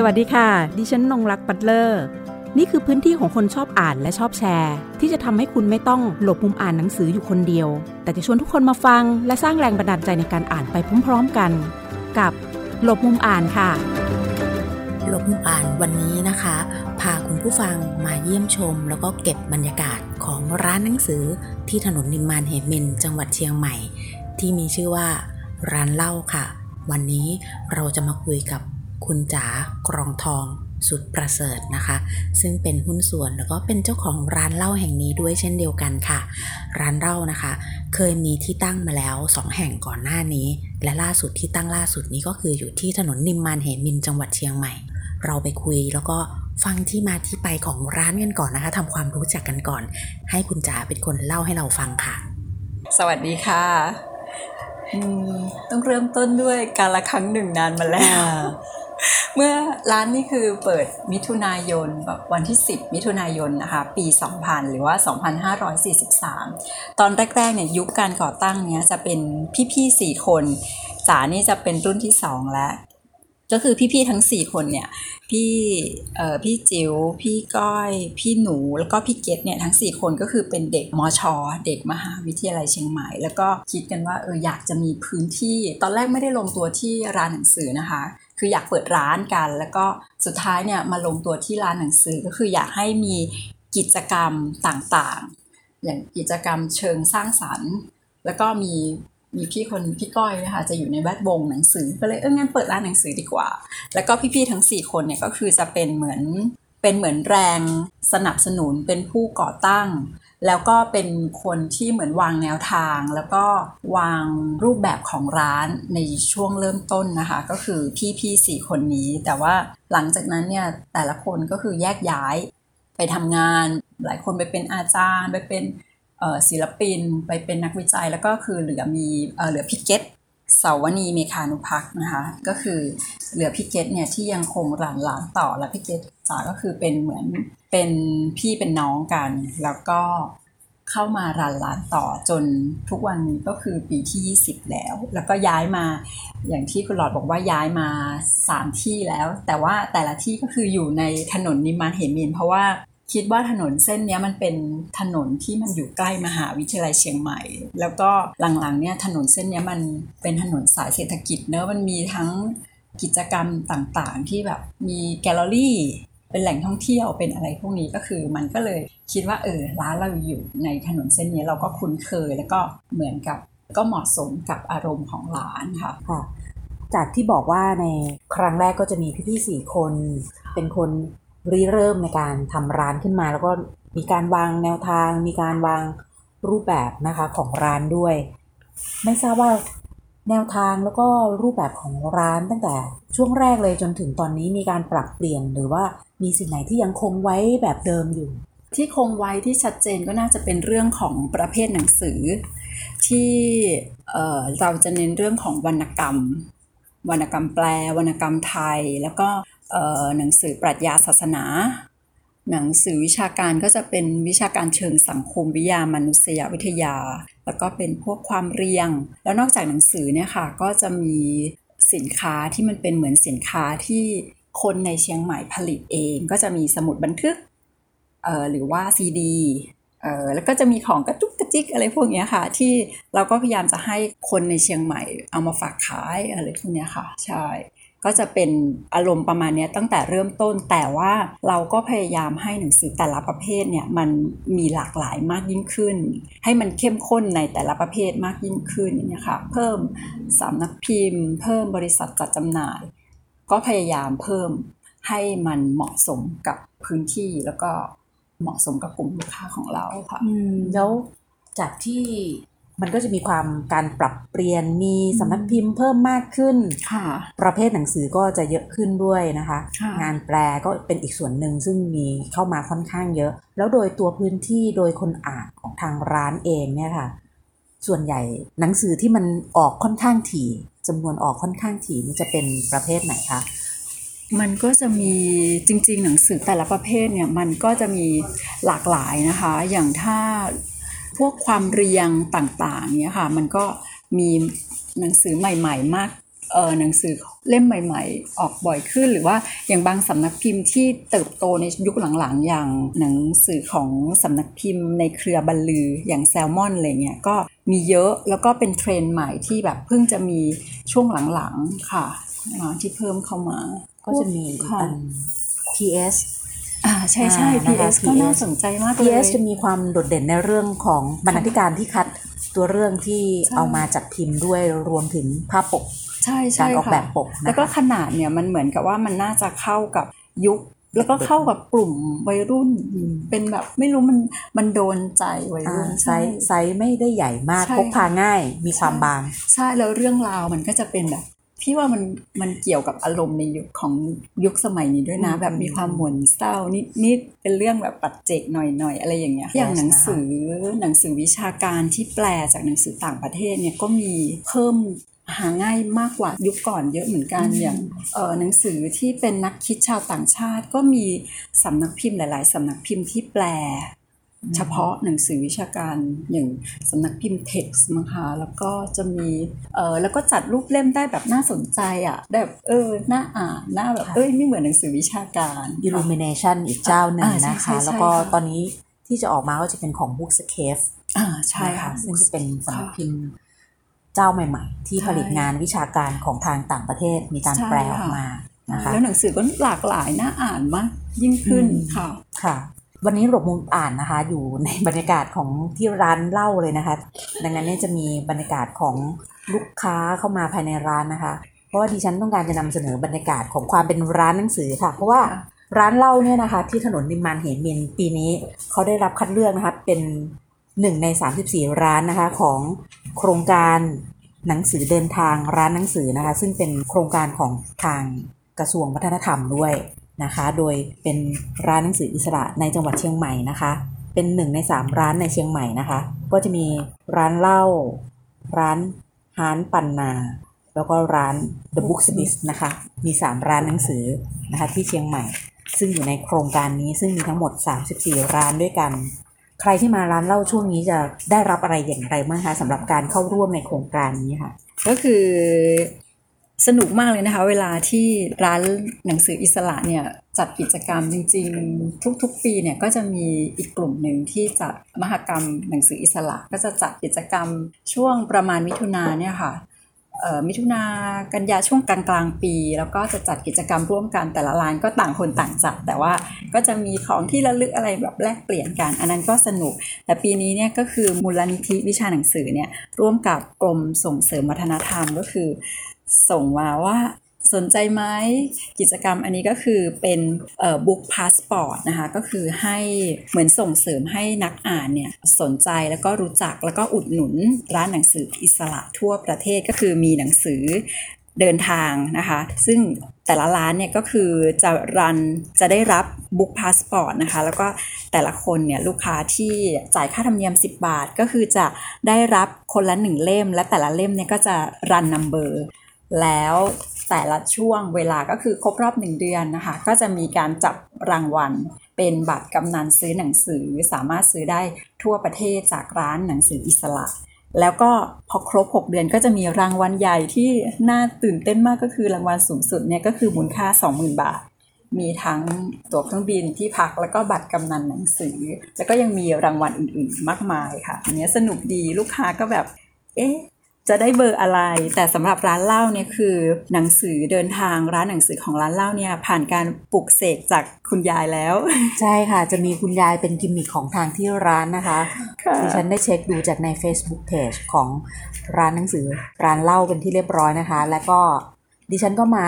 สวัสดีค่ะ ดิฉันนงรักปัตเลอร์ นี่คือพื้นที่ของคนชอบอ่านและชอบแชร์ ที่จะทำให้คุณไม่ต้องหลบมุมอ่านหนังสืออยู่คนเดียว แต่จะชวนทุกคนมาฟัง และสร้างแรงบันดาลใจในการอ่านไปพร้อมๆกัน กับหลบมุมอ่านค่ะ หลบมุมอ่านวันนี้นะคะ พาคุณผู้ฟังมาเยี่ยมชม แล้วก็เก็บบรรยากาศของร้านหนังสือ ที่ถนนนิมมานเหมินจังหวัดเชียงใหม่ ที่มีชื่อว่า ร้านเล่าค่ะ วันนี้เราจะมาคุยกับ คุณจ๋ากรองทองสุดประเสริฐนะคะ ซึ่งเป็นหุ้นส่วนแล้วก็เป็นเจ้าของร้านเหล้าแห่งนี้ด้วยเช่นเดียวกันค่ะ ร้านเหล้านะคะ เคยมีที่ตั้งมาแล้ว 2 แห่งก่อนหน้านี้ และล่าสุดที่ตั้งล่าสุดนี้ก็คืออยู่ที่ถนนนิมมานเหมินจังหวัดเชียงใหม่ เราไปคุยแล้วก็ฟังที่มาที่ไปของร้านกันก่อนนะคะทำความรู้จักกันก่อน ให้คุณจ๋าเป็นคนเล่าให้เราฟังค่ะ สวัสดีค่ะอืมต้องเริ่มต้นด้วยการละครั้งหนึ่งนานมาแล้ว เมื่อร้านนี้คือเปิดมิถุนายนแบบวันที่ 10 มิถุนายนนะคะปี 2000 หรือว่า 2543 ตอนแรกๆเนี่ยยุคการก่อตั้งเนี้ยจะเป็นพี่ๆสี่คนจ๋านี่จะเป็นรุ่นที่สองแล้ว ก็คือพี่ๆทั้ง 4 คนเนี่ยพี่เอ่อพี่จิ๋วพี่ก้อย พี่หนูแล้วก็พี่เกดเนี่ยทั้ง 4 คนก็คือเป็นเด็กมชเด็กมหาวิทยาลัยเชียงใหม่ แล้วก็คิดกันว่าเอออยากจะมีพื้นที่ตอนแรกไม่ได้ลงตัวที่ร้านหนังสือนะคะ คืออยากเปิดร้านกัน แล้วก็สุดท้ายเนี่ยมาลงตัวที่ร้านหนังสือก็คืออยากให้มีกิจกรรมต่างๆ อย่างกิจกรรมเชิงสร้างสรรค์ แล้วก็มีมีพี่คนพี่ก้อยนะคะจะอยู่ในแวดวงหนังสือก็เลยเอองั้นเปิดร้านหนังสือดีกว่า แล้วก็พี่ๆทั้ง 4 คนเนี่ยก็คือจะเป็นเหมือน เป็นเหมือนแรงสนับสนุนเป็นผู้ก่อตั้ง แล้วก็เป็นคนที่เหมือนวางแนวทาง แล้วก็วางรูปแบบของร้านในช่วงเริ่มต้นนะคะ ก็คือพี่ๆสี่คนนี้ แต่ว่าหลังจากนั้นเนี่ยแต่ละคนก็คือแยกย้ายไปทำงาน หลายคนไปเป็นอาจารย์ไปเป็นศิลปินไปเป็นนักวิจัยแล้วก็คือเหลือมีเอเหลือพิเกต เสาวนีเมคานุพักนะคะก็คือเหลือพิเกตเนี่ยที่ยังคงหลานหลานต่อและพิเกตจ๋าก็คือเป็นเหมือนเป็นพี่เป็นน้องกัน แล้วก็เข้ามารันร้านต่อจนทุกวันนี้ก็คือปีที่ 20 แล้ว แล้วก็ย้ายมาอย่างที่คุณหลอดบอกว่าย้ายมา 3 ที่แล้ว แต่ว่าแต่ละที่ก็คืออยู่ในถนนนิมมานเหมินเพราะว่า คิดว่าถนนเส้นนี้มันเป็นถนนที่มันอยู่ใกล้มหาวิทยาลัยเชียงใหม่ แล้วก็หลังๆเนี่ยถนนเส้นนี้มันเป็นถนนสายเศรษฐกิจเนอะมันมีทั้งกิจกรรมต่างๆ ที่แบบมีแกลเลอรี่เป็นแหล่งท่องเที่ยวเป็นอะไรพวกนี้ก็คือมันก็เลยคิดว่าเออร้านเราอยู่ในถนนเส้นนี้เราก็คุ้นเคยแล้วก็เหมือนกับก็เหมาะสมกับอารมณ์ของร้านค่ะค่ะ จากที่บอกว่าในครั้งแรกก็จะมีพี่ๆสี่คน เป็นคน ริเริ่มในการทำร้านขึ้นมา แล้วก็มีการวางแนวทาง มีการวางรูปแบบนะคะของร้านด้วย ไม่ทราบว่าแนวทางแล้วก็รูปแบบของร้านตั้งแต่ช่วงแรกเลยจนถึงตอนนี้มีการปรับเปลี่ยนหรือว่ามีสิ่งไหนที่ยังคงไว้แบบเดิมอยู่ ที่คงไว้ที่ชัดเจนก็น่าจะเป็นเรื่องของประเภทหนังสือ ที่เอ่เราจะเน้นเรื่องของวรรณกรรม วรรณกรรมแปล วรรณกรรมไทย แล้วก็ หนังสือปรัชญาศาสนา หนังสือวิชาการก็จะเป็นวิชาการเชิงสังคมวิทยามนุษยวิทยา แล้วก็เป็นพวกความเรียง แล้วนอกจากหนังสือเนี่ยค่ะก็จะมีสินค้าที่มันเป็นเหมือนสินค้าที่คนในเชียงใหม่ผลิตเอง ก็จะมีสมุดบันทึกเอ่อหรือว่าซีดีเอ่อแล้วก็จะมีของกระจุกกระจิกอะไรพวกนี้ค่ะ ที่เราก็พยายามจะให้คนในเชียงใหม่เอามาฝากขายอะไรพวกนี้ค่ะ ใช่ ก็จะเป็นอารมณ์ประมาณนี้ตั้งแต่เริ่มต้นแต่ว่าเราก็พยายามให้หนังสือแต่ละประเภทเนี่ยมันมีหลากหลายมากยิ่งขึ้น ให้มันเข้มข้นในแต่ละประเภทมากยิ่งขึ้นอย่างเงี้ยค่ะเพิ่มสำนักพิมพ์ เพิ่มบริษัทจัดจำหน่าย ก็พยายามเพิ่มให้มันเหมาะสมกับพื้นที่แล้วก็เหมาะสมกับกลุ่มลูกค้าของเราค่ะแล้วจากที่ มันก็จะมีความการปรับเปลี่ยนมีสำนักพิมพ์เพิ่มมากขึ้นค่ะประเภทหนังสือก็จะเยอะขึ้นด้วยนะคะค่ะงานแปลก็เป็นอีกส่วนหนึ่งซึ่งมีเข้ามาค่อนข้างเยอะ แล้วโดยตัวพื้นที่โดยคนอ่านของทางร้านเองเนี่ยค่ะ ส่วนใหญ่หนังสือที่มันออกค่อนข้างถี่จำนวนออกค่อนข้างถี่นี่จะเป็นประเภทไหนคะมันก็จะมีจริงๆ หนังสือแต่ละประเภทเนี่ยมันก็จะมีหลากหลายนะคะ อย่างถ้า พวกความเรียงต่างๆเนี่ยค่ะมันก็มีหนังสือใหม่ ๆ มากเออหนังสือเล่มใหม่ ๆ ออกบ่อยขึ้น หรือว่าอย่างบางสำนักพิมพ์ที่เติบโตในยุคหลังๆ อย่างหนังสือของสำนักพิมพ์ในเครือบรรลืออย่างแซลมอนอะไรเงี้ยก็มีเยอะแล้วก็เป็นเทรนด์ใหม่ที่แบบเพิ่งจะมีช่วงหลังๆค่ะที่เพิ่มเข้ามา ก็จะมีค่ะอัน PS อ่าใช่ใช่อ่านะคะ PS ก็ PS น่าสนใจมากเลย PS จะมีความโดดเด่นในเรื่องของบรรณาธิการที่คัดตัวเรื่องที่ใช่เอามาจัดพิมพ์ด้วยรวมถึงภาพปกใช่กาใช่รออกค่ะแบบปกนะคะแล้วก็ขนาดเนี่ยมันเหมือนกับว่ามันน่าจะเข้ากับยุคแล้วก็เข้ากับกลุ่มวัยรุ่นเป็นแบบไม่รู้มันมันโดนใจวัยอ่ารุ่นไซส์ไซส์ไม่ได้ใหญ่มากใช่พกพาง่ายมีความบาง ใช่แล้วเรื่องราวมันก็จะเป็นแบบ พี่ว่ามันมันเกี่ยวกับอารมณ์ในยุคของยุคสมัยนี้ด้วยนะอืมแบบมีความหม่นเศร้านิดนิดเป็นเรื่องแบบปัจเจกหน่อยหน่อยอะไรอย่างเงี้ย Yes อย่างหนังนะคะสือหนังสือวิชาการที่แปลจากหนังสือต่างประเทศเนี่ยก็มีเพิ่มหาง่ายมากกว่ายุคก่อนเยอะเหมือนกันอย่างเออหนังสือที่เป็นนักคิดชาวต่างชาติ ก็มีสำนักพิมพ์หลาย ๆสำนักพิมพ์ที่แปล เฉพาะหนังสือวิชาการอย่างสำนักพิมพ์ text มั้งคะแล้วก็จะมีเออแล้วก็จัดรูปเล่มได้แบบน่าสนใจอะแบบเออน่าอ่านน่าแบบค่ะเอ้ยไม่เหมือนหนังสือวิชาการ Illumination อีกเจ้าหนึ่งอ่าใช่นะใช่คะใช่แล้วก็ค่ะตอนนี้ที่จะออกมาก็จะเป็นของ Bookscape อ่าใช่ค่ะนซึ่งจะเป็นสำนักค่ะพิมพ์เจ้าใหม่ ๆ ที่ใช่ผลิตงานวิชาการของทางต่างประเทศมีการใช่แปลออกค่ะมานะคะแล้วหนังสือก็หลากหลายน่าอ่านมากยิ่งขึ้นอืมค่ะค่ะ วันนี้หลบมุมอ่านนะคะ อยู่ในบรรยากาศของที่ร้านเหล้าเลยนะคะ ดังนั้นเนี่ยจะมีบรรยากาศของลูกค้าเข้ามาภายในร้านนะคะ เพราะว่าดิฉันต้องการจะนำเสนอบรรยากาศของความเป็นร้านหนังสือค่ะ เพราะว่าร้านเหล้าเนี่ยนะคะ ที่ถนนนิมมานเหมินปีนี้เขาได้รับคัดเลือกนะคะเป็นหนึ่งใน 34 ร้านนะคะของโครงการหนังสือเดินทางร้านหนังสือนะคะ ซึ่งเป็นโครงการของทางกระทรวงวัฒนธรรมด้วย นะคะ โดยเป็นร้านหนังสืออิสระในจังหวัดเชียงใหม่นะคะ เป็นหนึ่งในสามร้านในเชียงใหม่นะคะ ก็จะมีร้านเหล้าร้านฮานปันนา แล้วก็ร้าน The Booksmith นะคะ มี 3 ร้านหนังสือนะคะที่เชียงใหม่ ซึ่งอยู่ในโครงการนี้ซึ่งมีทั้งหมด 34 ร้านด้วยกัน ใครที่มาร้านเหล้าช่วงนี้จะได้รับอะไรอย่างไรบ้างคะสำหรับการเข้าร่วมในโครงการนี้ค่ะ ก็คือ สนุกมากเลยนะคะ เวลาที่ร้านหนังสืออิสระเนี่ยจัดกิจกรรมจริง ๆ ทุก ๆ ปีเนี่ยก็จะมีอีกกลุ่มหนึ่งที่จัดมหกรรมหนังสืออิสระ ก็จะจัดกิจกรรมช่วงประมาณมิถุนาเนี่ยค่ะมิถุนากันยาช่วงกลางกลางๆปี แล้วก็จะจัดกิจกรรมร่วมกันแต่ละร้านก็ต่างคนต่างจัด แต่ว่าก็จะมีของที่ระลึกอะไรแบบแลกเปลี่ยนกัน อันนั้นก็สนุก แต่ปีนี้เนี่ยก็คือมูลนิธิวิชาหนังสือเนี่ยร่วมกับกรมส่งเสริมวัฒนธรรมก็คือ ส่งมาว่าสนใจไหมกิจกรรมอันนี้ก็คือเป็นบุ๊กพาสปอร์ตนะคะก็คือให้เหมือนส่งเสริมให้นักอ่านเนี่ยสนใจแล้วก็รู้จักแล้วก็อุดหนุนร้านหนังสืออิสระทั่วประเทศก็คือมีหนังสือเดินทางนะคะ ซึ่งแต่ละร้านเนี่ยก็คือจะรันจะได้รับ Book Passport นะคะ แล้วก็แต่ละคนเนี่ยลูกค้าที่จ่ายค่าธรรมเนียม 10 บาท ก็คือจะได้รับคนละหนึ่งเล่ม และแต่ละเล่มเนี่ยก็จะ run number แล้วแต่ละช่วงเวลาก็คือครบรอบหนึ่งเดือนนะคะ ก็จะมีการจับรางวัล เป็นบัตรกำนันซื้อหนังสือสามารถซื้อได้ทั่วประเทศจากร้านหนังสืออิสระ แล้วก็พอครบ 6 เดือนก็จะมีรางวัลใหญ่ที่น่าตื่นเต้นมากก็คือรางวัลสูงสุดเนี่ยก็คือมูลค่า 20,000 บาท มีทั้งตั๋วเครื่องบินที่พักแล้วก็บัตรกำนันหนังสือ แล้วก็ยังมีรางวัลอื่นๆ มากมายค่ะอันเนี้ยสนุกดีลูกค้าก็แบบเอ๊ะ จะได้เบอร์อะไร แต่สำหรับร้านเหล้าเนี่ยคือ หนังสือเดินทางร้านหนังสือของร้านเหล้าเนี่ยผ่านการปลุกเสกจากคุณยายแล้ว ใช่ค่ะ จะมีคุณยายเป็นกิมมิคของทางที่ร้านนะคะค่ะดิฉันได้เช็คดูจากใน Facebook Page ของร้านหนังสือร้านเล่าเป็นที่เรียบร้อยนะคะ แล้วก็ดิฉันก็มา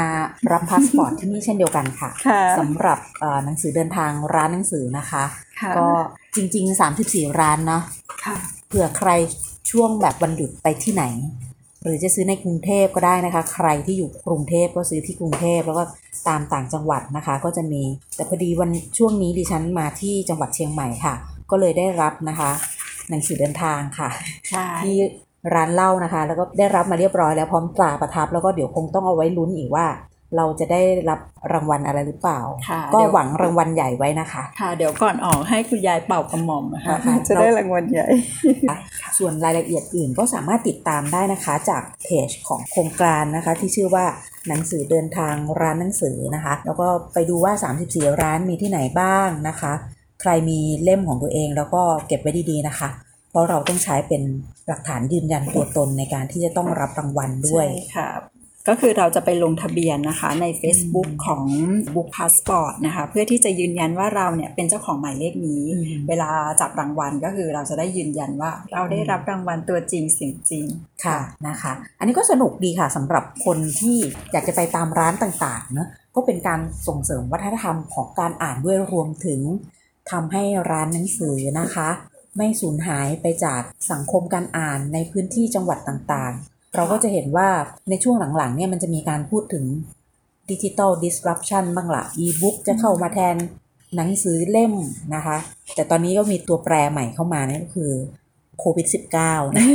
รับพาสปอร์ตที่นี่เช่นเดียวกันค่ะค่ะสำหรับเอ่อหนังสือเดินทางร้านหนังสือนะคะค่ะก็จริง ๆ 34 ร้านเนาะค่ะเผื่อใคร ช่วงแบบวันหยุดไปที่ไหน หรือจะซื้อในกรุงเทพก็ได้นะคะ ใครที่อยู่กรุงเทพก็ซื้อที่กรุงเทพแล้วก็ตามต่างจังหวัดนะคะ ก็จะมี แต่พอดีวันช่วงนี้ดิฉันมาที่จังหวัดเชียงใหม่ค่ะ ก็เลยได้รับนะคะ หนังสือเดินทางค่ะใช่ที่ร้านเหล้านะคะ แล้วก็ได้รับมาเรียบร้อยแล้วพร้อมตราประทับ แล้วก็เดี๋ยวคงต้องเอาไว้ลุ้นอีกว่า เราจะได้รับรางวัลอะไรหรือเปล่าค่ะก็เดี๋ยวหวังรางวัลใหญ่ไว้นะคะ ค่ะ เดี๋ยวก่อนออกให้คุณยายเป่ากระหม่อมนะคะค่ะจะได้รางวัลใหญ่ ส่วนรายละเอียดอื่นก็สามารถติดตามได้นะคะ จากเพจของโครงการนะคะ ที่ชื่อว่าหนังสือเดินทางร้านหนังสือนะคะ แล้วก็ไปดูว่า 34 ร้านมีที่ไหนบ้างนะคะ ใครมีเล่มของตัวเองแล้วก็เก็บไว้ดีๆนะคะเพราะเราต้องใช้เป็นหลักฐานยืนยันตัวตนในการที่จะต้องรับรางวัลด้วยใช่ค่ะ ก็คือเราจะไปลงทะเบียนนะคะใน Facebook ของ Book Passport นะคะเพื่อที่จะยืนยันว่าเราเนี่ยเป็นเจ้าของหมายเลขนี้อืมเวลาจับรางวัลก็คือเราจะได้ยืนยันว่า เราได้รับรางวัลตัวจริงเสิ่งจริงค่ะนะคะ อันนี้ก็สนุกดีค่ะสำหรับคนที่อยากจะไปตามร้านต่างๆเนอะก็เป็นการส่งเสริมวัฒนธรรมของการอ่านด้วยรวมถึงทำให้ร้านหนังสือนะคะ ไม่สูญหายไปจากสังคมการอ่านในพื้นที่จังหวัดต่างๆ เราก็จะเห็นว่าในช่วงหลังๆเนี่ยมันจะมีการพูดถึงดิจิ t a ล disruption บ้างละอีบุ๊กจะเข้ามาแทนหนังสือเล่มนะคะ แต่ตอนนี้ก็มีตัวแปรใหม่เข้ามานั่นก็คือโควิด -19 นะ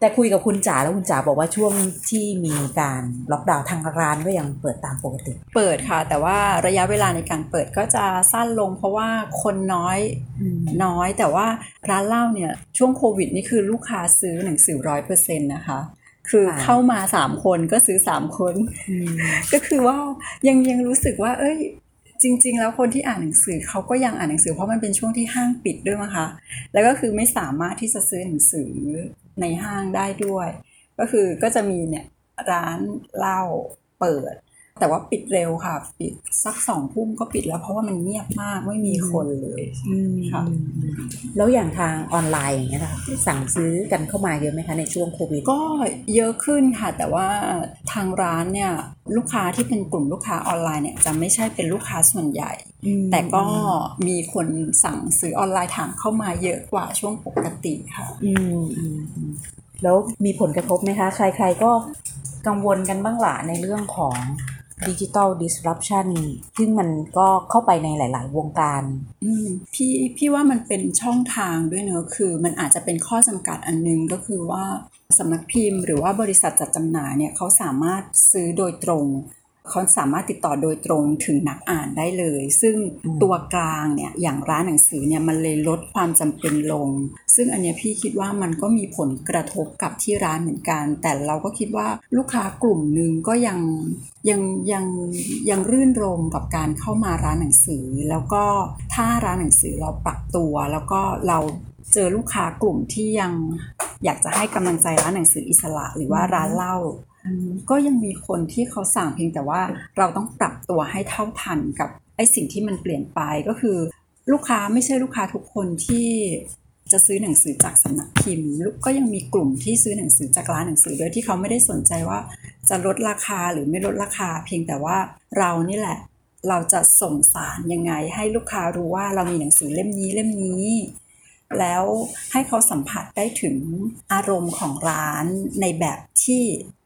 แต่คุยกับคุณจ๋าแล้วคุณจ๋าบอกว่าช่วงที่มีการล็อกดาวน์ทางร้านก็ยังเปิดตามปกติ เปิดค่ะ แต่ว่าระยะเวลาในการเปิดก็จะสั้นลง เพราะว่าคนน้อยน้อย แต่ว่าร้านเหล้าเนี่ยช่วงโควิดนี่คือลูกค้าซื้อหนังสือร้อยเปอร์เซ็นต์นะคะ คือค่ะเข้ามาสามคนก็ซื้อสามคน ก็คือว่ายังยังรู้สึกว่า เอ้ย จริง ๆ แล้วคนที่อ่านหนังสือเขาก็ยังอ่านหนังสือเพราะมันเป็นช่วงที่ห้างปิดด้วยมั้งคะ แล้วก็คือไม่สามารถที่จะซื้อหนังสือในห้างได้ด้วย ก็คือก็จะมีเนี่ยร้านเหล้าเปิด แต่ว่าปิดเร็วค่ะ ปิดสักสองทุ่มก็ปิดแล้วเพราะว่ามันเงียบมากไม่มีคนเลยค่ะแล้วอย่างทางออนไลน์อย่างเงี้ยนะคะสั่งซื้อกันเข้ามาเยอะไหมคะในช่วงโควิดก็เยอะขึ้นค่ะ แต่ว่าทางร้านเนี่ยลูกค้าที่เป็นกลุ่มลูกค้าออนไลน์เนี่ยจะไม่ใช่เป็นลูกค้าส่วนใหญ่ แต่ก็มีคนสั่งซื้อออนไลน์ถามเข้ามาเยอะกว่าช่วงปกติค่ะอืมอืมอืมแล้วมีผลกระทบไหมคะ ใคร ๆก็กังวลกันบ้างละในเรื่องของ ดิจิ t a ล disruption ซึ่งมันก็เข้าไปในหลาย ๆ วงการอืมพี่พี่ว่ามันเป็นช่องทางด้วยเนอะคือ มันอาจจะเป็นข้อจำกัดอันนึงก็คือว่าสำนักพิมพ์ หรือว่าบริษัทจัดจำหน่ายเนี่ยเขาสามารถซื้อโดยตรง เขาสามารถติดต่อโดยตรงถึงนักอ่านได้เลย ซึ่งอืมตัวกลางเนี่ยอย่างร้านหนังสือเนี่ยมันเลยลดความจำเป็นลง ซึ่งอันเนี้ยพี่คิดว่ามันก็มีผลกระทบกับที่ร้านเหมือนกัน แต่เราก็คิดว่าลูกค้ากลุ่มหนึ่งก็ยังยังยังยังรื่นรมกับการเข้ามาร้านหนังสือ แล้วก็ถ้าร้านหนังสือเราปรับตัว แล้วก็เราเจอลูกค้ากลุ่มที่ยังอยากจะให้กำลังใจร้านหนังสืออิสระ หรือว่าร้านเหล้า ก็ยังมีคนที่เขาสั่งเพียงแต่ว่าเราต้องปรับตัวให้เท่าทันกับไอ้สิ่งที่มันเปลี่ยนไปก็คือ ลูกค้าไม่ใช่ลูกค้าทุกคนที่จะซื้อหนังสือจากสำนักพิมพ์ลูกก็ยังมีกลุ่มที่ซื้อหนังสือจากร้านหนังสือโดยที่เขาไม่ได้สนใจว่าจะลดราคาหรือไม่ลดราคา เพียงแต่ว่าเรานี่แหละ เราจะส่งสารยังไง ให้ลูกค้ารู้ว่าเรามีหนังสือเล่มนี้เล่มนี้ แล้วให้เขาสัมผัสได้ถึงอารมณ์ของร้านในแบบที่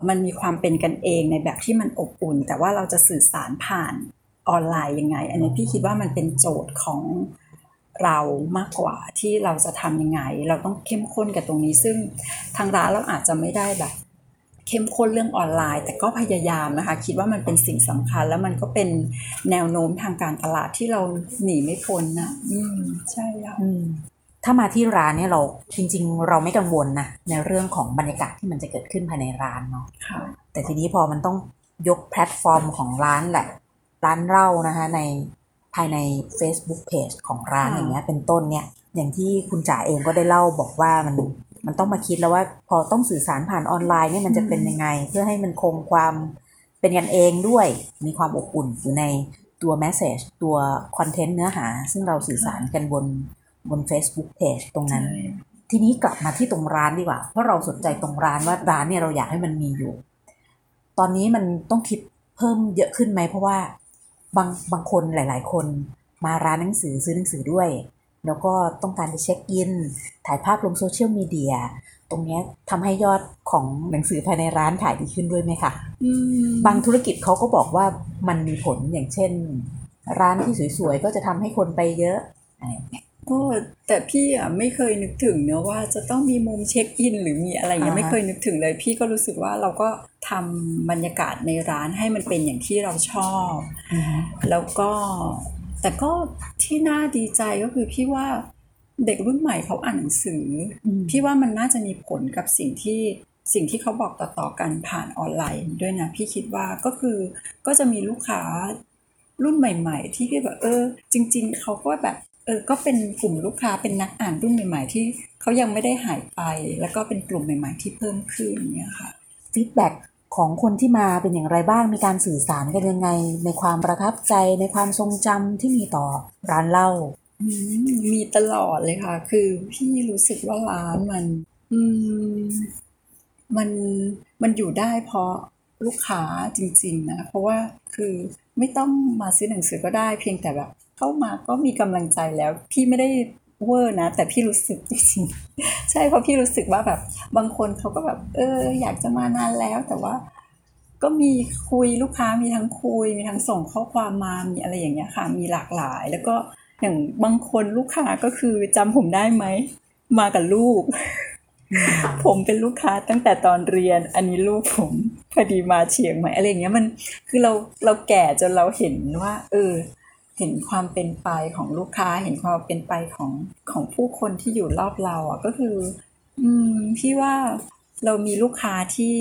มันมีความเป็นกันเองในแบบที่มันอบอุ่น แต่ว่าเราจะสื่อสารผ่านออนไลน์ยังไง อันนี้พี่คิดว่ามันเป็นโจทย์ของเรามากกว่าที่เราจะทำยังไง เราต้องเข้มข้นกับตรงนี้ ซึ่งทางร้านเราอาจจะไม่ได้แบบ เข้มข้นเรื่องออนไลน์ แต่ก็พยายามนะคะ คิดว่ามันเป็นสิ่งสำคัญ แล้วมันก็เป็นแนวโน้มทางการตลาดที่เราหนีไม่พ้นนะอืมใช่ค่ะอืม ถ้ามาที่ร้านเนี่ยเราจริง ๆ เราไม่กังวลนะในเรื่องของบรรยากาศที่มันจะเกิดขึ้นภายในร้านเนาะค่ะแต่ทีนี้พอมันต้องยกแพลตฟอร์มของร้านแหละ ร้านเหล้านะคะในภายใน Facebook Page ของร้านค่ะอย่างเงี้ยเป็นต้นเนี่ย อย่างที่คุณจ๋าเองก็ได้เล่าบอกว่ามันมันต้องมาคิดแล้วว่าพอต้องสื่อสารผ่านออนไลน์เนี่ยมันจะเป็นยังไง เพื่อให้มันคงความเป็นกันเองด้วย มีความอบอุ่นอยู่ในตัว message ตัว content เนื้อหา ซึ่งเราสื่อสารกันบน บน Facebook Page ตรงนั้น ทีนี้กลับมาที่ตรงร้านดีกว่า เพราะเราสนใจตรงร้านว่าร้านเนี่ยเราอยากให้มันมีอยู่ ตอนนี้มันต้องคิดเพิ่มเยอะขึ้นไหม เพราะว่าบางบางคนหลาย ๆ คนมาร้านหนังสือซื้อหนังสือด้วย แล้วก็ต้องการจะ check in ถ่ายภาพลงโซเชียลมีเดียตรงเนี้ยทำให้ยอดของหนังสือภายในร้านขายดีขึ้นด้วยไหมคะอืมบางธุรกิจเขาก็บอกว่ามันมีผลอย่างเช่น ร้านที่สวยๆ ก็จะทำให้คนไปเยอะอะไรอย่างเงี้ย โอ้แต่พี่อะไม่เคยนึกถึงเนอะว่าจะต้องมีมุมเช็คอินหรือมีอะไรอย่างเงี้ยอ่าฮะไม่เคยนึกถึงเลย พี่ก็รู้สึกว่าเราก็ทำบรรยากาศในร้านให้มันเป็นอย่างที่เราชอบอืมแล้วก็แต่ก็ที่น่าดีใจก็คือพี่ว่าเด็กรุ่นใหม่เขาอ่านหนังสืออมพี่ว่ามันน่าจะมีผลกับสิ่งที่สิ่งที่เขาบอกต่อๆกันผ่านออนไลน์ด้วยนะ พี่คิดว่าก็คือก็จะมีลูกค้ารุ่นใหม่ ๆ ที่พี่แบบเออ จริง ๆ เขาก็แบบ เออก็เป็นกลุ่มลูกค้าเป็นนักอ่านรุ่นใหม่ ๆ ที่เขายังไม่ได้หายไป แล้วก็เป็นกลุ่มใหม่ ๆ ที่เพิ่มขึ้นเนี่ยค่ะ feedback ของคนที่มาเป็นอย่างไรบ้างมีการสื่อสารกันยังไง ในความประทับใจในความทรงจำที่มีต่อร้านเหล้ามมีตลอดเลยค่ะ คือพี่รู้สึกว่าร้านมัน อืมมันมันอยู่ได้เพราะลูกค้าจริง ๆ นะ เพราะว่าคือไม่ต้องมาซื้อหนังสือก็ได้เพียงแต่แบบ เข้ามาก็มีกำลังใจแล้ว พี่ไม่ได้เวอร์นะ แต่พี่รู้สึกจริงใช่เพราะพี่รู้สึกว่าแบบ บางคนเขาก็แบบ เออ อยากจะมานานแล้ว แต่ว่า ก็มีคุยลูกค้ามีทั้งคุย มีทั้งส่งข้อความมามีอะไรอย่างเงี้ยค่ะ มีหลากหลาย แล้วก็อย่างบางคนลูกค้าก็คือจำผมได้ไหมมากับลูก ผมเป็นลูกค้าตั้งแต่ตอนเรียน อันนี้ลูกผมพอดีมาเชียงใหม่อะไรอย่างเงี้ยมันคือเราเราแก่จนเราเห็นว่า เออ เห็นความเป็นไปของลูกค้า เห็นความเป็นไปของของผู้คนที่อยู่รอบเราอะก็คือ อืมพี่ว่าเรามีลูกค้าที่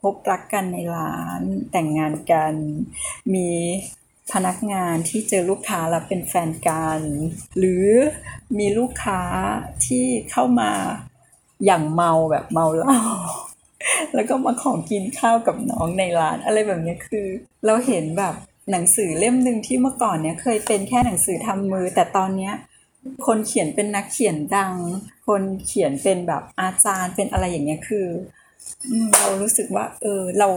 พบรักกันในร้านแต่งงานกัน มีพนักงานที่เจอลูกค้าแล้วเป็นแฟนกัน หรือมีลูกค้าที่เข้ามาอย่างเมาแบบเมาเหล้าแล้วก็มาของกินข้าวกับน้องในร้าน อะไรแบบนี้คือ เราเห็นแบบ หนังสือเล่มหนึ่งที่เมื่อก่อนเนี้ยเคยเป็นแค่หนังสือทำมือ แต่ตอนเนี้ยคนเขียนเป็นนักเขียนดัง คนเขียนเป็นแบบอาจารย์เป็นอะไรอย่างเงี้ยคือเรารู้สึกว่า เออเรา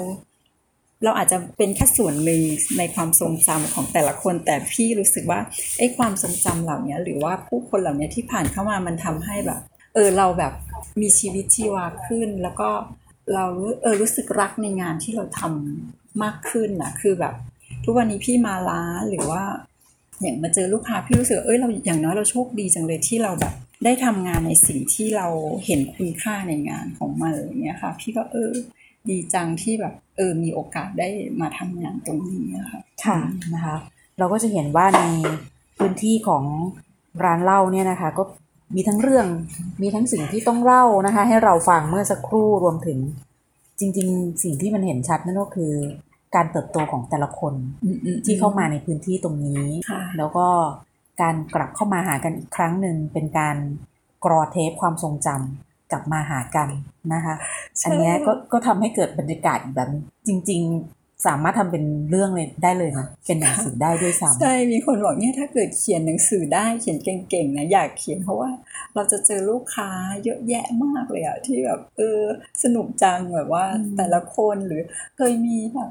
เราอาจจะเป็นแค่ส่วนหนึ่งในความทรงจำของแต่ละคน แต่พี่รู้สึกว่าไอ้ความทรงจำเหล่านี้หรือว่าผู้คนเหล่านี้ที่ผ่านเข้ามามันทำให้แบบ เออเราแบบมีชีวิตชีวาขึ้น แล้วก็เราเออรู้สึกรักในงานที่เราทำมากขึ้นนะคือแบบ ทุกวันนี้พี่มาร้าหรือว่า อย่างมาเจอลูกค้าพี่รู้สึกเอ้ยเราอย่างน้อยเราโชคดีจังเลยที่เราแบบได้ทำงานในสิ่งที่เราเห็นคุณค่าในงานของมันออย่างเงี้ยค่ะ พี่ก็เออดีจังที่แบบเออมีโอกาสได้มาทำงานตรงนี้นะคะค่ะนะคะเราก็จะเห็นว่าในพื้นที่ของร้านเหล้าเนี่ยนะคะ ก็มีทั้งเรื่องมีทั้งสิ่งที่ต้องเล่านะคะ ให้เราฟังเมื่อสักครู่รวมถึงจริง ๆ สิ่งที่มันเห็นชัดนั่นก็คือ การเติบโตของแต่ละคนอืมอืมที่เข้ามาในพื้นที่ตรงนี้ค่ะแล้วก็การกลับเข้ามาหากันอีกครั้งหนึ่งเป็นการกรอเทปความทรงจำกลับมาหากันนะคะใช่อันเนี้ยก็ก็ทำให้เกิดบรรยากาศอีกแบบนี้จริง ๆ สามารถทำเป็นเรื่องเลยได้เลยนะเป็นหนังสือได้ด้วยซ้ำใช่มีคนบอกเนี่ยถ้าเกิดเขียนหนังสือได้เขียนเก่งๆนะอยากเขียนเพราะว่า เราจะเจอลูกค้าเยอะแยะมากเลยอะที่แบบเออสนุกจังแบบว่าอืมแต่ละคนหรือเคยมีแบบ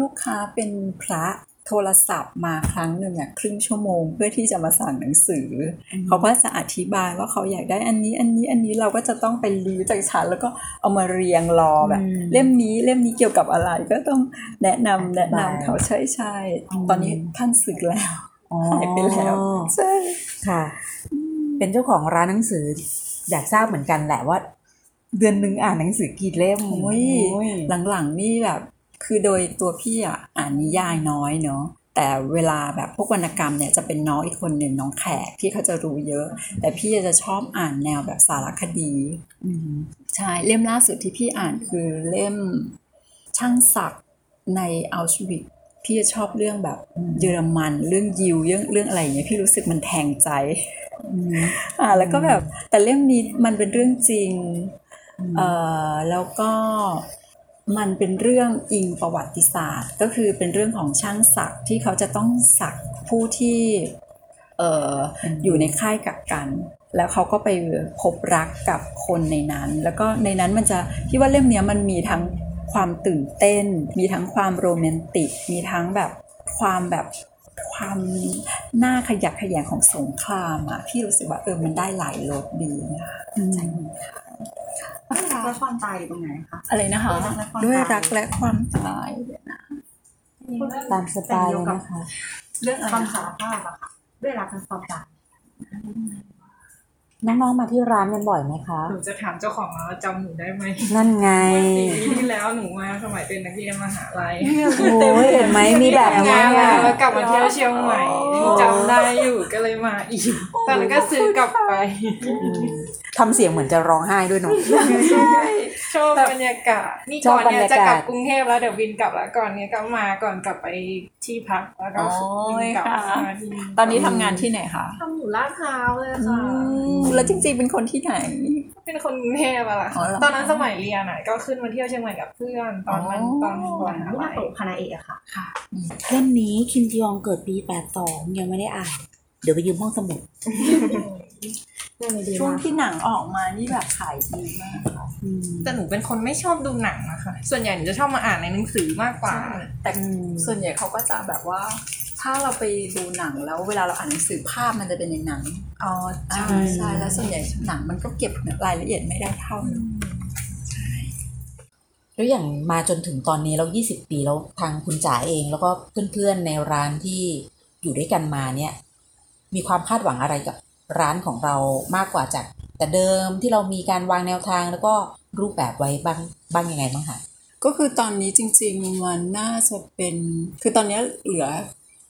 ลูกค้าเป็นพระโทรศัพท์มาครั้งหนึ่งอะครึ่งชั่วโมง เพื่อที่จะมาสั่งหนังสืออเขาก็จะอธิบายว่าเขาอยากได้อันนี้อันนี้อันนี้เราก็จะต้องไปรื้อจากชั้นแล้วก็เอามาเรียงรอแบบอืมเล่มนี้เล่มนี้เกี่ยวกับอะไรก็ต้องแนะนำแนะนำเขาใช่ใช่อืมตอนนี้ท่านศึกแล้วอ๋อหายไปแล้วใช่ค่ะ เป็นเจ้าของร้านหนังสือ อยากทราบเหมือนกันแหละว่า เดือนหนึ่งอ่านหนังสือกี่เล่มโอ้ยโอ้ยหลังๆนี่แบบ คือโดยตัวพี่อะอ่านนิยายน้อยเนาะแต่เวลาแบบพวกวรรณกรรมเนี่ยจะเป็นน้องอีกคนหนึ่งน้องแขกที่เขาจะรู้เยอะ แต่พี่จะชอบอ่านแนวแบบสารคดีอืมใช่เล่มล่าสุดที่พี่อ่านคือเล่มช่างศักดิ์ในอัลชวิกพี่จะชอบเรื่องแบบเยอรมันเรื่องยิวเรื่องเรื่องอะไรอย่างเงี้ยพี่รู้สึกมันแทงใจอืมอ่าแล้วก็แบบแต่เล่มนี้มันเป็นเรื่องจริงอืมเอ่อแล้วก็ มันเป็นเรื่องอิงประวัติศาสตร์ ก็คือเป็นเรื่องของช่างศักดิ์ที่เขาจะต้องศักดิ์ผู้ที่เอ่ออยู่ในค่ายกักกัน แล้วเขาก็ไปพบรักกับคนในนั้น แล้วก็ในนั้นมันจะพี่ว่าเล่มเนี้ยมันมีทั้งความตื่นเต้น มีทั้งความโรแมนติก มีทั้งแบบความแบบความน่าขยักขยงของสงครามอะพี่รู้สึกว่าเออมันได้หลายรสดีนะคะ อืมรักและความตายอยู่ตรงไหนคะอะไรนะคะ ด้วยรักและความตายเดี๋ยวนะตามสไตล์เลยนะคะ เรื่องคำสารภาพอะค่ะด้วยรักและความตาย น้องๆมาที่ร้านกันบ่อยไหมคะหนูจะถามเจ้าของร้านว่าจำหนูได้ไหมนั่นไงปีที่แล้วหนูมาสมัยเป็นนักเรียนมหาลัยโอ้ยเห็นไหมมีแบบทำนี้งานอะแล้วกลับมาเที่ยวเชียงใหม่จำได้อยู่ก็เลยมาอีกตอนนั้นก็ซื้อกลับไปทำเสียงเหมือนจะร้องไห้ด้วยเนาะชอบบรรยากาศนี่ก่อนเนี่ยชอบบรรยากาศจะกลับกรุงเทพแล้วเดี๋ยวบินกลับแล้วก่อนเนี่ยก็มาก่อนกลับไปที่พักแล้วก็โอ้บิยนกลับค่ะมาที่ตอนนี้ทำงานที่ไหนคะทำอยู่ลาดพร้าวเลยค่ะแล้วจริงๆเป็นคนที่ไหน เป็นคนกรุงเทพอะล่ะ อ๋อเหรอ ตอนนั้นสมัยเรียนอะก็ขึ้นมาเที่ยวเชียงใหม่กับเพื่อนตอนนั้นอ๋อตอนมหาที่ลัมายเปิดคณะเอกอะค่ะ เล่มนี้คิมจียองเกิดปี 82 ยังไม่ได้อ่าน เดี๋ยวไปยืมห้องสมุดช่วงที่หนังออกมานี่แบบขายดีมากค่ะแต่หนูเป็นคนไม่ชอบดูหนังนะคะ ส่วนใหญ่หนูจะชอบมาอ่านในหนังสือมากกว่า แต่ส่วนใหญ่เขาก็จะแบบว่า ถ้าเราไปดูหนังแล้วเวลาเราอ่านหนังสือภาพมันจะเป็นอย่างหนังอ๋อใช่ใช่แล้วส่วนใหญ่หนังมันก็เก็บรายละเอียดไม่ได้เท่าแล้วอย่างมาจนถึงตอนนี้เรา20 ปีแล้วทางคุณจ๋าเอง แล้วก็เพื่อนๆในร้านที่อยู่ด้วยกันมาเนี่ย มีความคาดหวังอะไรกับร้านของเรามากกว่าจาก แต่เดิมที่เรามีการวางแนวทางแล้วก็รูปแบบไว้บ้างบ้างยังไงบ้างคะก็คือตอนนี้จริง ๆ มันน่าจะเป็น คือตอนนี้เหลือ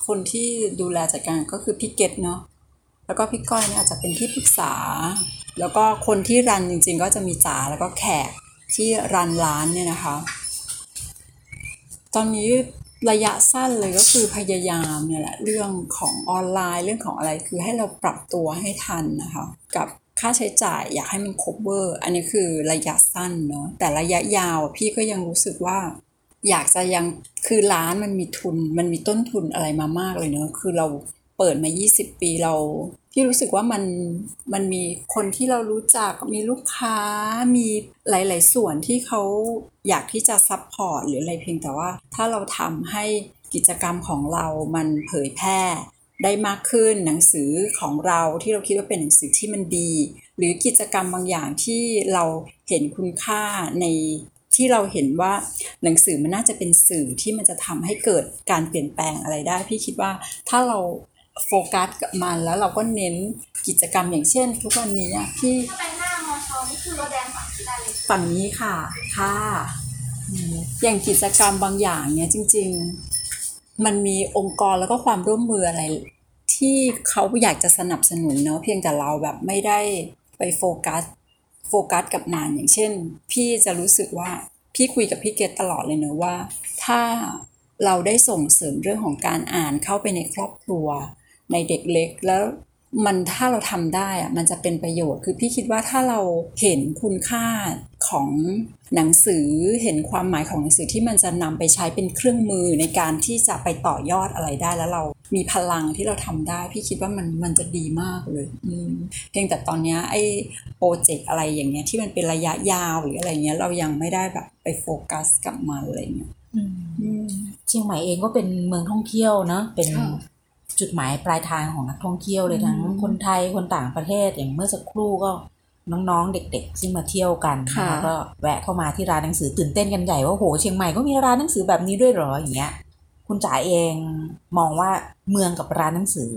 คนที่ดูแลจัดการก็คือพี่เกตเนาะแล้วก็พี่ก้อยเนี่ยอาจจะเป็นที่ปรึกษา แล้วก็คนที่รันจริงๆ ก็จะมีจ๋าแล้วก็แขกที่รันร้านเนี่ยนะคะ ตอนนี้ระยะสั้นเลยก็คือพยายามเนี่ยแหละเรื่องของออนไลน์เรื่องของอะไรคือให้เราปรับตัวให้ทันนะคะกับค่าใช้จ่ายอยากให้มัน cover อันนี้คือระยะสั้นเนาะแต่ระยะยาวพี่ก็ยังรู้สึกว่า อยากจะยังคือร้านมันมีทุน มันมีต้นทุนอะไรมามากเลยเนอะคือเราเปิดมา 20 ปีเราพี่รู้สึกว่ามันมันมีคนที่เรารู้จักมีลูกค้ามีหลาย ๆ ส่วนที่เขาอยากที่จะ support หรืออะไรเพียงแต่ว่า ถ้าเราทำให้กิจกรรมของเรามันเผยแพร่ได้มากขึ้นหนังสือของเราที่เราคิดว่าเป็นหนังสือที่มันดี หรือกิจกรรมบางอย่างที่เราเห็นคุณค่าใน ที่เราเห็นว่าหนังสือมันน่าจะเป็นสื่อที่มันจะทำให้เกิดการเปลี่ยนแปลงอะไรได้ พี่คิดว่าถ้าเราโฟกัสกับมันแล้วเราก็เน้นกิจกรรมอย่างเช่น ทุกวันนี้พี่ถ้าไปหน้ามอชอนี่คือรถแดงฝั่งที่ได้เลยฝั่งนี้ค่ะค่ะอย่างกิจกรรมบางอย่างเนี่ยจริง ๆ มันมีองค์กรแล้วก็ความร่วมมืออะไร ที่เขาอยากจะสนับสนุนเนาะเพียงแต่เราแบบไม่ได้ไปโฟกัส โฟกัสกับมันอย่างเช่น พี่จะรู้สึกว่าพี่คุยกับพี่เกตตลอดเลยเนอะว่า ถ้าเราได้ส่งเสริมเรื่องของการอ่านเข้าไปในครอบครัว ในเด็กเล็กแล้วมันถ้าเราทำได้อะมันจะเป็นประโยชน์ คือพี่คิดว่าถ้าเราเห็นคุณค่าของหนังสือเห็นความหมายของหนังสือที่มันจะนำไปใช้เป็นเครื่องมือในการที่จะไปต่อยอดอะไรได้แล้วเรา มีพลังที่เราทำได้ พี่คิดว่ามันมันจะดีมากเลยอืมเพียงแต่ตอนเนี้ยไอ้โปรเจกต์อะไรอย่างเงี้ยที่มันเป็นระยะยาวหรืออะไรเงี้ยเรายังไม่ได้แบบไปโฟกัสกับมันอะไรเงี้ยอืมเชียงใหม่เองก็เป็นเมืองท่องเที่ยวเนอะเป็นค่ะจุดหมายปลายทางของนักท่องเที่ยวเลยทั้งคนไทยคนต่างประเทศอย่างเมื่อสักครู่ก็น้องๆ เด็กๆที่มาเที่ยวกันนค่ะก็แวะเข้ามาที่ร้านหนังสือตื่นเต้นกันใหญ่ว่าโหเชียงใหม่ก็มีร้านหนังสือแบบนี้ด้วยเหรออย่างเงี้ย คุณจ๋าเองมองว่าเมืองกับร้านหนังสือ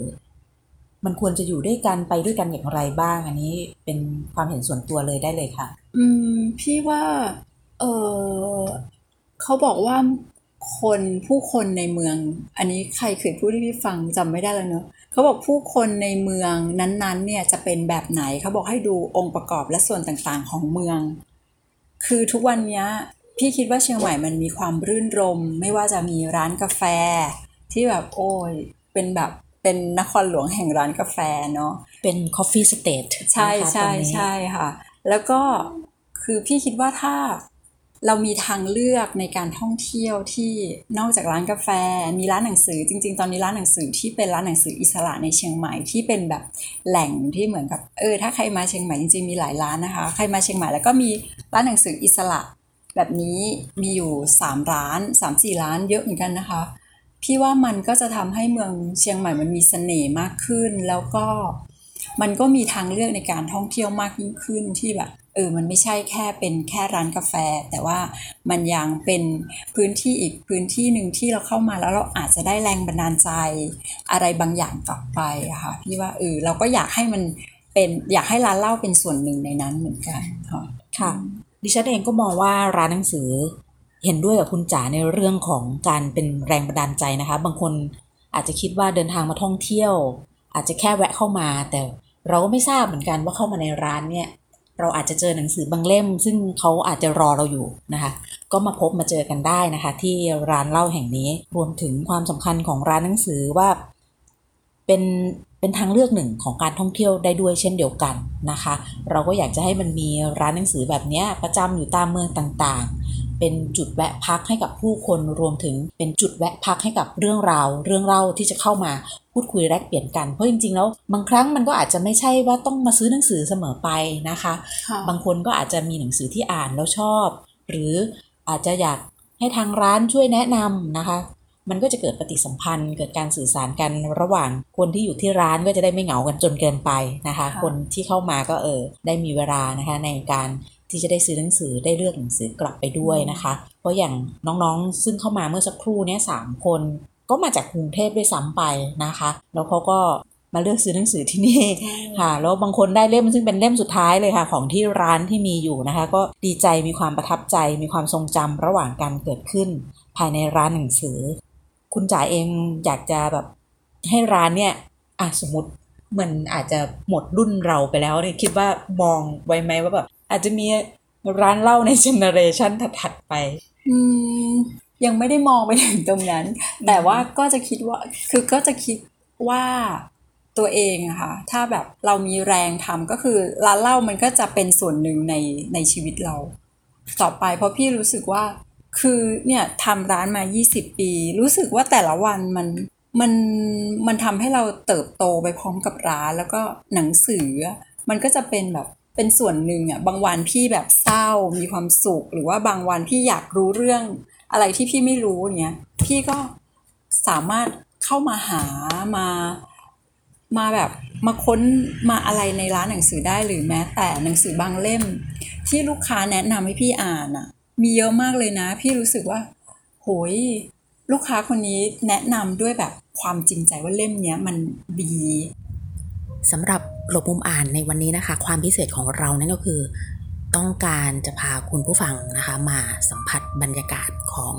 มันควรจะอยู่ด้วยกันไปด้วยกันอย่างไรบ้าง อันนี้เป็นความเห็นส่วนตัวเลยได้เลยค่ะ อืม พี่ว่า เออเขาบอกว่าคนผู้คนในเมือง อันนี้ใครเคยพูดให้พี่ฟังจำไม่ได้แล้วเนอะเขาบอกผู้คนในเมืองนั้นๆ เนี่ยจะเป็นแบบไหนเขาบอกให้ดูองค์ประกอบและส่วนต่างๆของเมือง คือทุกวันเนี้ย พี่คิดว่าเชียงใหม่มันมีความรื่นรม ไม่ว่าจะมีร้านกาแฟ ที่แบบโอ้ยเป็นแบบเป็นนครหลวงแห่งร้านกาแฟเนาะเป็น coffee state ใช่นะคะใช่ตรงนี้ใช่ค่ะ แล้วก็คือพี่คิดว่าถ้าเรามีทางเลือกในการท่องเที่ยวที่นอกจากร้านกาแฟ มีร้านหนังสือจริง ๆ ตอนนี้ร้านหนังสือที่เป็นร้านหนังสืออิสระในเชียงใหม่ที่เป็นแบบแหล่งที่เหมือนกับเออถ้าใครมาเชียงใหม่จริงๆมีหลายร้านนะคะ ใครมาเชียงใหม่แล้วก็มีร้านหนังสืออิสระ แบบนี้มีอยู่สามร้านสามสี่ร้านเยอะเหมือนกันนะคะ พี่ว่ามันก็จะทำให้เมืองเชียงใหม่มันมีเสน่ห์มากขึ้น แล้วก็มันก็มีทางเลือกในการท่องเที่ยวมากยิ่งขึ้นที่แบบเออ มันไม่ใช่แค่เป็นแค่ร้านกาแฟ แต่ว่ามันยังเป็นพื้นที่อีกพื้นที่หนึ่งที่เราเข้ามาแล้วเราอาจจะได้แรงบันดาลใจอะไรบางอย่างกลับไปอะค่ะพี่ว่าเออเราก็อยากให้มันเป็นอยากให้ร้านเหล้าเป็นส่วนหนึ่งในนั้นเหมือนกันค่ะ ดิฉันเองก็มองว่าร้านหนังสือ เห็นด้วยกับคุณจ๋าในเรื่องของการเป็นแรงบันดาลใจนะคะ บางคนอาจจะคิดว่าเดินทางมาท่องเที่ยว อาจจะแค่แวะเข้ามา แต่เราก็ไม่ทราบเหมือนกันว่าเข้ามาในร้านเนี่ย เราอาจจะเจอหนังสือบางเล่ม ซึ่งเขาอาจจะรอเราอยู่นะคะ ก็มาพบมาเจอกันได้นะคะ ที่ร้านเล้าแห่งนี้รวมถึงความสำคัญของร้านหนังสือว่า เป็น เป็นทางเลือกหนึ่งของการท่องเที่ยวได้ด้วยเช่นเดียวกันนะคะ เราก็อยากจะให้มันมีร้านหนังสือแบบเนี้ยประจำอยู่ตามเมืองต่างๆ เป็นจุดแวะพักให้กับผู้คนรวมถึงเป็นจุดแวะพักให้กับเรื่องราว เรื่องเล่าที่จะเข้ามาพูดคุยแลกเปลี่ยนกันเพราะจริงๆแล้วบางครั้งมันก็อาจจะไม่ใช่ว่าต้องมาซื้อหนังสือเสมอไปนะคะ บางคนก็อาจจะมีหนังสือที่อ่านแล้วชอบ หรืออาจจะอยากให้ทางร้านช่วยแนะนำนะคะ มันก็จะเกิดปฏิสัมพันธ์ เกิดการสื่อสารกันระหว่างคนที่อยู่ที่ร้านก็จะได้ไม่เหงากันจนเกินไปนะคะค่ะคนที่เข้ามาก็เออได้มีเวลานะคะในการที่จะได้ซื้อหนังสือได้เลือกหนังสือกลับไปด้วยนะคะ เพราะอย่างน้องๆ ซึ่งเข้ามาเมื่อสักครู่เนี้ยสามคนก็มาจากกรุงเทพด้วยซ้ำไปนะคะ แล้วเขาก็มาเลือกซื้อหนังสือที่นี่ค่ะ แล้วบางคนได้เล่มซึ่งเป็นเล่มสุดท้ายเลยค่ะ ของที่ร้านที่มีอยู่นะคะ ก็ดีใจมีความประทับใจมีความทรงจำระหว่างการเกิดขึ้น ภายในร้านหนังสือ คุณจ๋าเองอยากจะแบบให้ร้านเนี่ยอะสมมติมันอาจจะหมดรุ่นเราไปแล้วเนี่ยคิดว่ามองไว้ไหมว่าแบบอาจจะมีร้านเหล้าในเจเนอเรชันถัดๆไป อืมยังไม่ได้มองไปถึงตรงนั้น แต่ว่าก็จะคิดว่าคือก็จะคิดว่าตัวเองอะค่ะถ้าแบบเรามีแรงทำก็คือร้านเหล้ามันก็จะเป็นส่วนหนึ่งในในชีวิตเรา ต่อไปเพราะพี่รู้สึกว่า คือเนี่ยทำร้านมา 20 ปี รู้สึกว่าแต่ละวันมันมันมันทำให้เราเติบโตไปพร้อมกับร้าน แล้วก็หนังสือ มันก็จะเป็นแบบเป็นส่วนหนึ่งอะบางวันพี่แบบเศร้ามีความสุข หรือว่าบางวันพี่อยากรู้เรื่องอะไรที่พี่ไม่รู้เนี้ยพี่ก็สามารถเข้ามาหามามาแบบมาค้นมาอะไรในร้านหนังสือได้หรือแม้แต่หนังสือบางเล่ม ที่ลูกค้าแนะนำให้พี่อ่านอะ มีเยอะมากเลยนะ พี่รู้สึกว่า โหย ลูกค้าคนนี้แนะนำด้วยแบบความจริงใจว่าเล่มนี้มันดีสำหรับหลบมุมอ่านในวันนี้นะคะ ความพิเศษของเรานั่นก็คือ ต้องการจะพาคุณผู้ฟังนะคะ มาสัมผัสบรรยากาศของ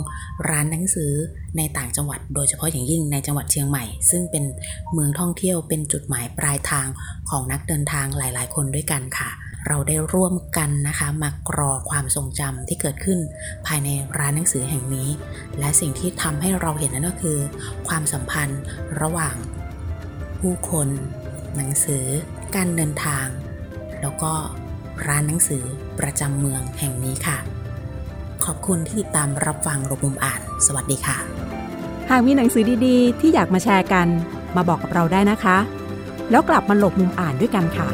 ร้านหนังสือในต่างจังหวัด โดยเฉพาะอย่างยิ่งในจังหวัดเชียงใหม่ ซึ่งเป็นเมืองท่องเที่ยวเป็นจุดหมายปลายทางของนักเดินทางหลาย ๆ คนด้วยกันค่ะ เราได้ร่วมกันนะคะมากรอความทรงจำที่เกิดขึ้นภายในร้านหนังสือแห่งนี้ และสิ่งที่ทำให้เราเห็นนั่นก็คือ ความสัมพันธ์ระหว่าง ผู้คน หนังสือ การเดินทาง แล้วก็ร้านหนังสือประจำเมืองแห่งนี้ค่ะ ขอบคุณที่ติดตามรับฟังรบมุมอ่าน สวัสดีค่ะ หากมีหนังสือดีๆ ที่อยากมาแชร์กัน มาบอกกับเราได้นะคะ แล้วกลับมาหลบมุมอ่านด้วยกันค่ะ